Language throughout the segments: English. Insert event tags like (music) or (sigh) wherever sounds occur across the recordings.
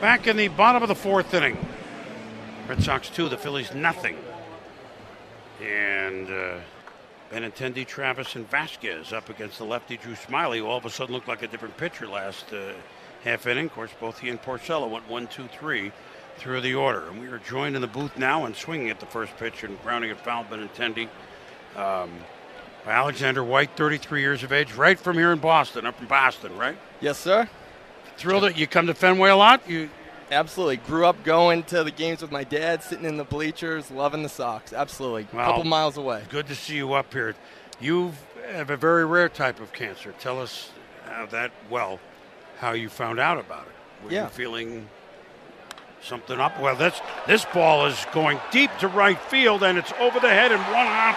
Back in the bottom of the fourth inning. Red Sox 2, the Phillies nothing. And uh, Benintendi, Travis, and Vazquez up against the lefty Drew Smyly, who all of a sudden looked like a different pitcher last uh, half inning. Of course, both he and Porcello went one, two, three through the order. And we are joined in the booth now and swinging at the first pitch and grounding a foul Benintendi um, by Alexander White, 33 years of age, right from here in Boston, up from Boston, right? Yes, sir. Thrilled that you come to Fenway a lot. You Absolutely. Grew up going to the games with my dad, sitting in the bleachers, loving the Sox. Absolutely. A couple miles away. Good to see you up here. You have a very rare type of cancer. Tell us how that, well, how you found out about it. Were Yeah. you feeling something up? Well, this, this ball is going deep to right field, and it's over the head and one hop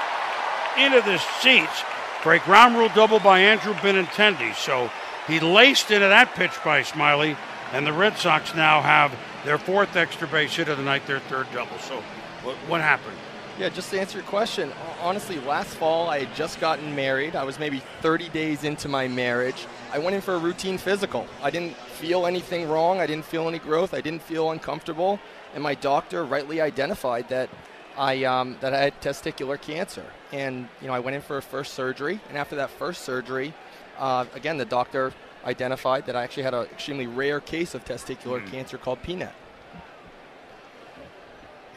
into the seats for a ground rule double by Andrew Benintendi. So he laced into that pitch by Smyly, and the Red Sox now have their fourth extra base hit of the night, their third double. So what, what happened? Yeah, just to answer your question, honestly, last fall I had just gotten married. I was maybe 30 days into my marriage. I went in for a routine physical. I didn't feel anything wrong. I didn't feel any growth. I didn't feel uncomfortable, and my doctor rightly identified that I um, that I had testicular cancer. And you know, I went in for a first surgery, and after that first surgery, uh, again, the doctor identified that I actually had an extremely rare case of testicular cancer called PNET.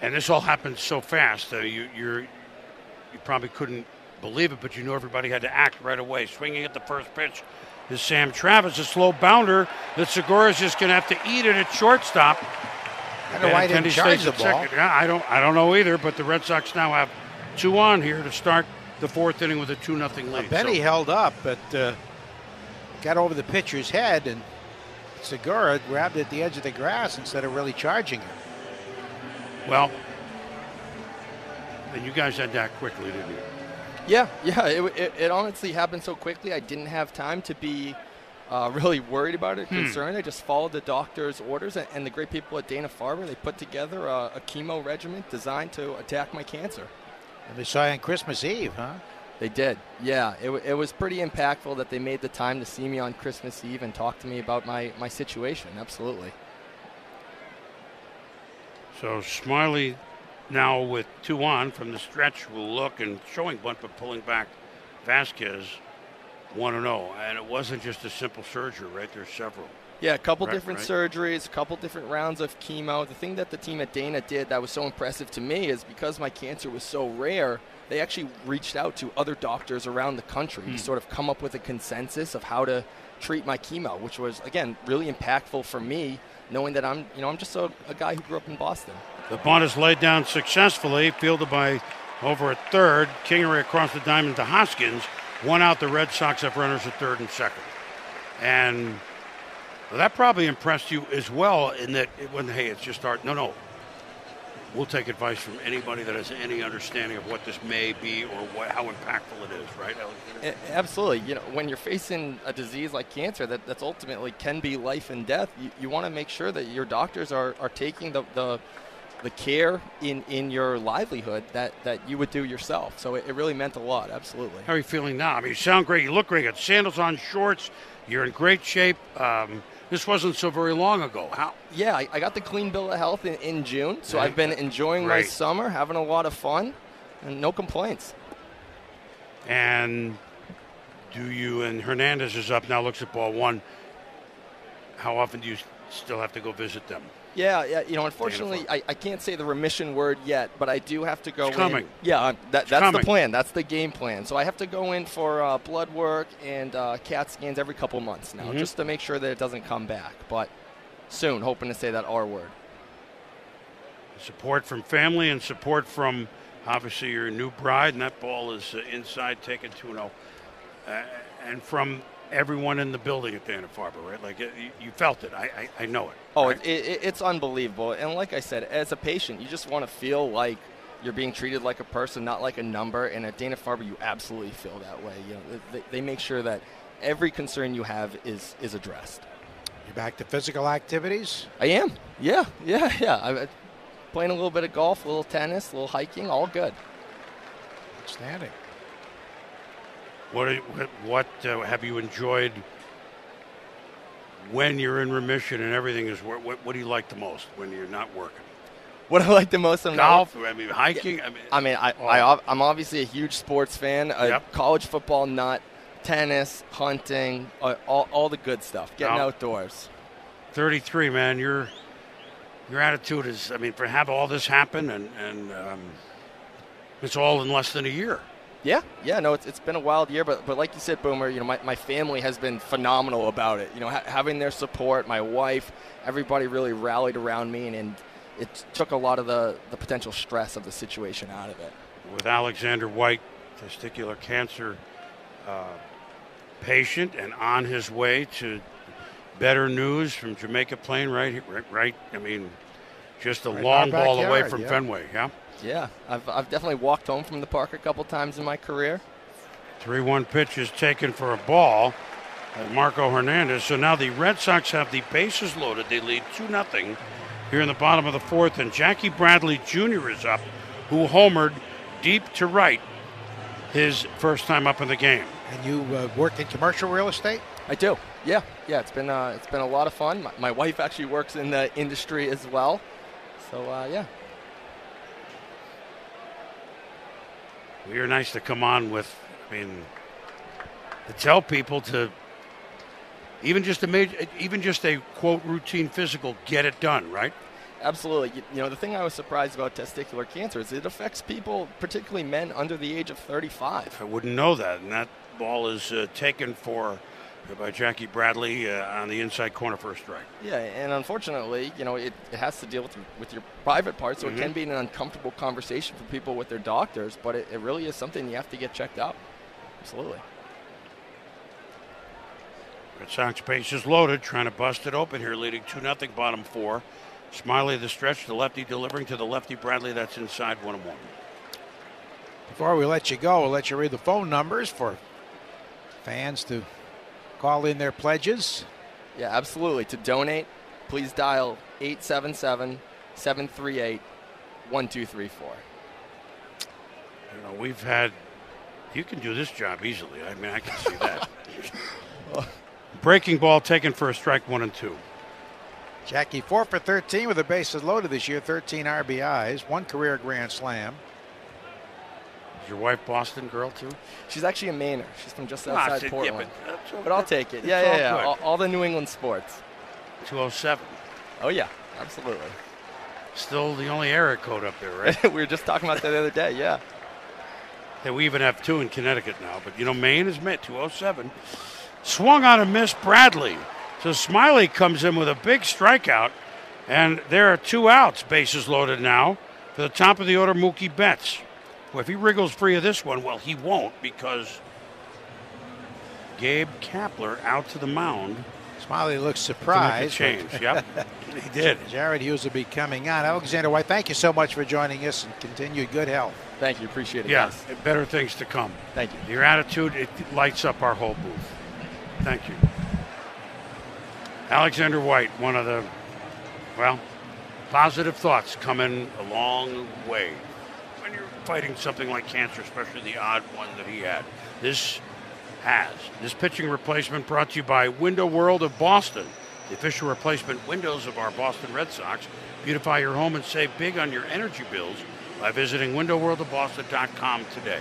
And this all happened so fast. Uh, you you're, you probably couldn't believe it, but you knew everybody had to act right away. Swinging at the first pitch is Sam Travis, a slow bounder that Segura is just going to have to eat it at shortstop. I don't know why he didn't Benintendi charge the ball. second. Yeah, I don't I don't know either. But the Red Sox now have two on here to start the fourth inning with a two nothing lead. Benny So- held up, but uh, got over the pitcher's head, and Segura grabbed it at the edge of the grass instead of really charging him. well, and you guys had that quickly, didn't you? Yeah, yeah. It, it, it honestly happened so quickly. I didn't have time to be uh, (laughs) really worried about it, Hmm. concerned. I just followed the doctor's orders, and, and the great people at Dana Farber. They put together a, a chemo regimen designed to attack my cancer. And they saw you on Christmas Eve, huh? They did. Yeah, it, it was pretty impactful that they made the time to see me on Christmas Eve and talk to me about my, my situation. Absolutely. So Smyly now with two on from the stretch will look and showing bunt but pulling back Vazquez 1 0. And it wasn't just a simple surgery, right? There's several. Yeah, a couple Right, different right. surgeries, a couple different rounds of chemo. The thing that the team at Dana did that was so impressive to me is because my cancer was so rare, they actually reached out to other doctors around the country Hmm. to sort of come up with a consensus of how to treat my chemo, which was again really impactful for me, knowing that I'm, you know, I'm just a, a guy who grew up in Boston. The bunt is laid down successfully, fielded by over at third. Kingery across the diamond to Hoskins. One out, the Red Sox have runners at third and second. And that probably impressed you as well in that it wasn't, hey, it's just art. No, no. We'll take advice from anybody that has any understanding of what this may be or what, how impactful it is, right? Absolutely. You know, when you're facing a disease like cancer that, that's ultimately can be life and death, you, you want to make sure that your doctors are, are taking the, the, the care in, in your livelihood that, that you would do yourself. So it, it really meant a lot. Absolutely. How are you feeling now? I mean, you sound great. You look great. You got sandals on, shorts. You're in great shape. Um, this wasn't so very long ago. How? Yeah, I, I got the clean bill of health in, in June, so Yeah. I've been enjoying my summer, having a lot of fun, and no complaints. And do you? And Hernandez is up now. Looks at ball one. How often do you still have to go visit them? Yeah, yeah. You know, unfortunately, I, I can't say the remission word yet, but I do have to go. It's in- coming. Yeah, uh, that, that's coming. the plan. That's the game plan. So I have to go in for uh, blood work and uh, CAT scans every couple months now, Mhm. just to make sure that it doesn't come back. But soon, hoping to say that R word. Support from family and support from obviously your new bride, and that ball is uh, inside, taken 2 0. Uh, and from everyone in the building at Dana Farber, right? Like it, you felt it. I, I, I know it. Oh, right? it, it, it's unbelievable. And like I said, as a patient, you just want to feel like you're being treated like a person, not like a number. And at Dana Farber, you absolutely feel that way. You know, they, they make sure that every concern you have is is addressed. You're back to physical activities. I am. Yeah, yeah, yeah. I'm playing a little bit of golf, a little tennis, a little hiking, all good. Outstanding. What what uh, have you enjoyed when you're in remission and everything is what, what, what do you like the most when you're not working? What I like the most of golf. I mean hiking. I mean, I mean, I, oh. I am obviously a huge sports fan. Uh, yep. College football, not tennis, hunting, uh, all, all the good stuff. Getting now, outdoors. 33, man. Your your attitude is. I mean, for have all this happen and and um, it's all in less than a year. Yeah, yeah, no, it's, it's been a wild year, but but like you said, Boomer, you know, my, my family has been phenomenal about it. You know, ha- having their support, my wife, everybody really rallied around me, and, and it took a lot of the, the potential stress of the situation out of it. With Alexander White, testicular cancer uh, patient, and on his way to better news from Jamaica Plain, right, right, right I mean, just a right long ball away from yeah. Fenway, yeah. Yeah, I've, I've definitely walked home from the park a couple times in my career. 3 1 pitch is taken for a ball. By Marco Hernandez. So now the Red Sox have the bases loaded. They lead 2 0 here in the bottom of the fourth, and Jackie Bradley Jr. is up, who homered deep to right his first time up in the game. And you uh, work in commercial real estate? I do. Yeah, yeah. It's been uh, it's been a lot of fun. My, my, wife actually works in the industry as well, so uh, yeah, you're nice to come on with. I mean, to tell people to even just a major, even just a quote routine physical, get it done, right? Absolutely. You, you know, the thing I was surprised about testicular cancer is it affects people, particularly men under the age of 35. I wouldn't know that, and that ball is uh, taken for by Jackie Bradley uh, on the inside corner for a strike. Yeah, and unfortunately, you know, it, it has to deal with your, with your private part, so mm-hmm. it can mm-hmm. be an uncomfortable conversation for people with their doctors, but it, it really is something you have to get checked out. Absolutely. Red Sox base is loaded, trying to bust it open here, leading 2 0 bottom four. Smyly the stretch, the lefty delivering to the lefty Bradley. That's inside one and one. Before we let you go, we'll let you read the phone numbers for fans to call in their pledges? Yeah, absolutely. To donate, please dial 877 738 1234. You know, we've had, you can do this job easily. I mean, I can see that. (laughs) Breaking ball taken for a strike one and two. Jackie, four for 13 with the bases loaded this year, 13 RBIs, one career grand slam. Is your wife Boston girl too? She's actually a Mainer. She's from just ah, outside Portland. Yeah, but, but, I'll take it. Yeah, yeah, yeah. All, all, the New England sports. 207. Oh yeah, absolutely. Still the only area code up there, right? (laughs) we were just talking about that the other day. Yeah. Yeah, we even have two in Connecticut now, but you know Maine is met 207. Swung on a miss, Bradley. So Smyly comes in with a big strikeout, and there are two outs. Bases loaded now for the top of the order, Mookie Betts. Well, if he wriggles free of this one, well, he won't because Gabe Kapler out to the mound. Smyly looks surprised. change, yep. (laughs) he did. Jared Hughes will be coming on. Alexander White, thank you so much for joining us and continued good health. Thank you. Appreciate it. Yeah, better things to come. Thank you. Your attitude, it lights up our whole booth. Thank you. Alexander White, one of the, well, positive thoughts coming a long way fighting something like cancer, especially the odd one that he had. This has. This pitching replacement brought to you by Window World of Boston, the official replacement windows of our Boston Red Sox. Beautify your home and save big on your energy bills by visiting windowworldofboston.com today.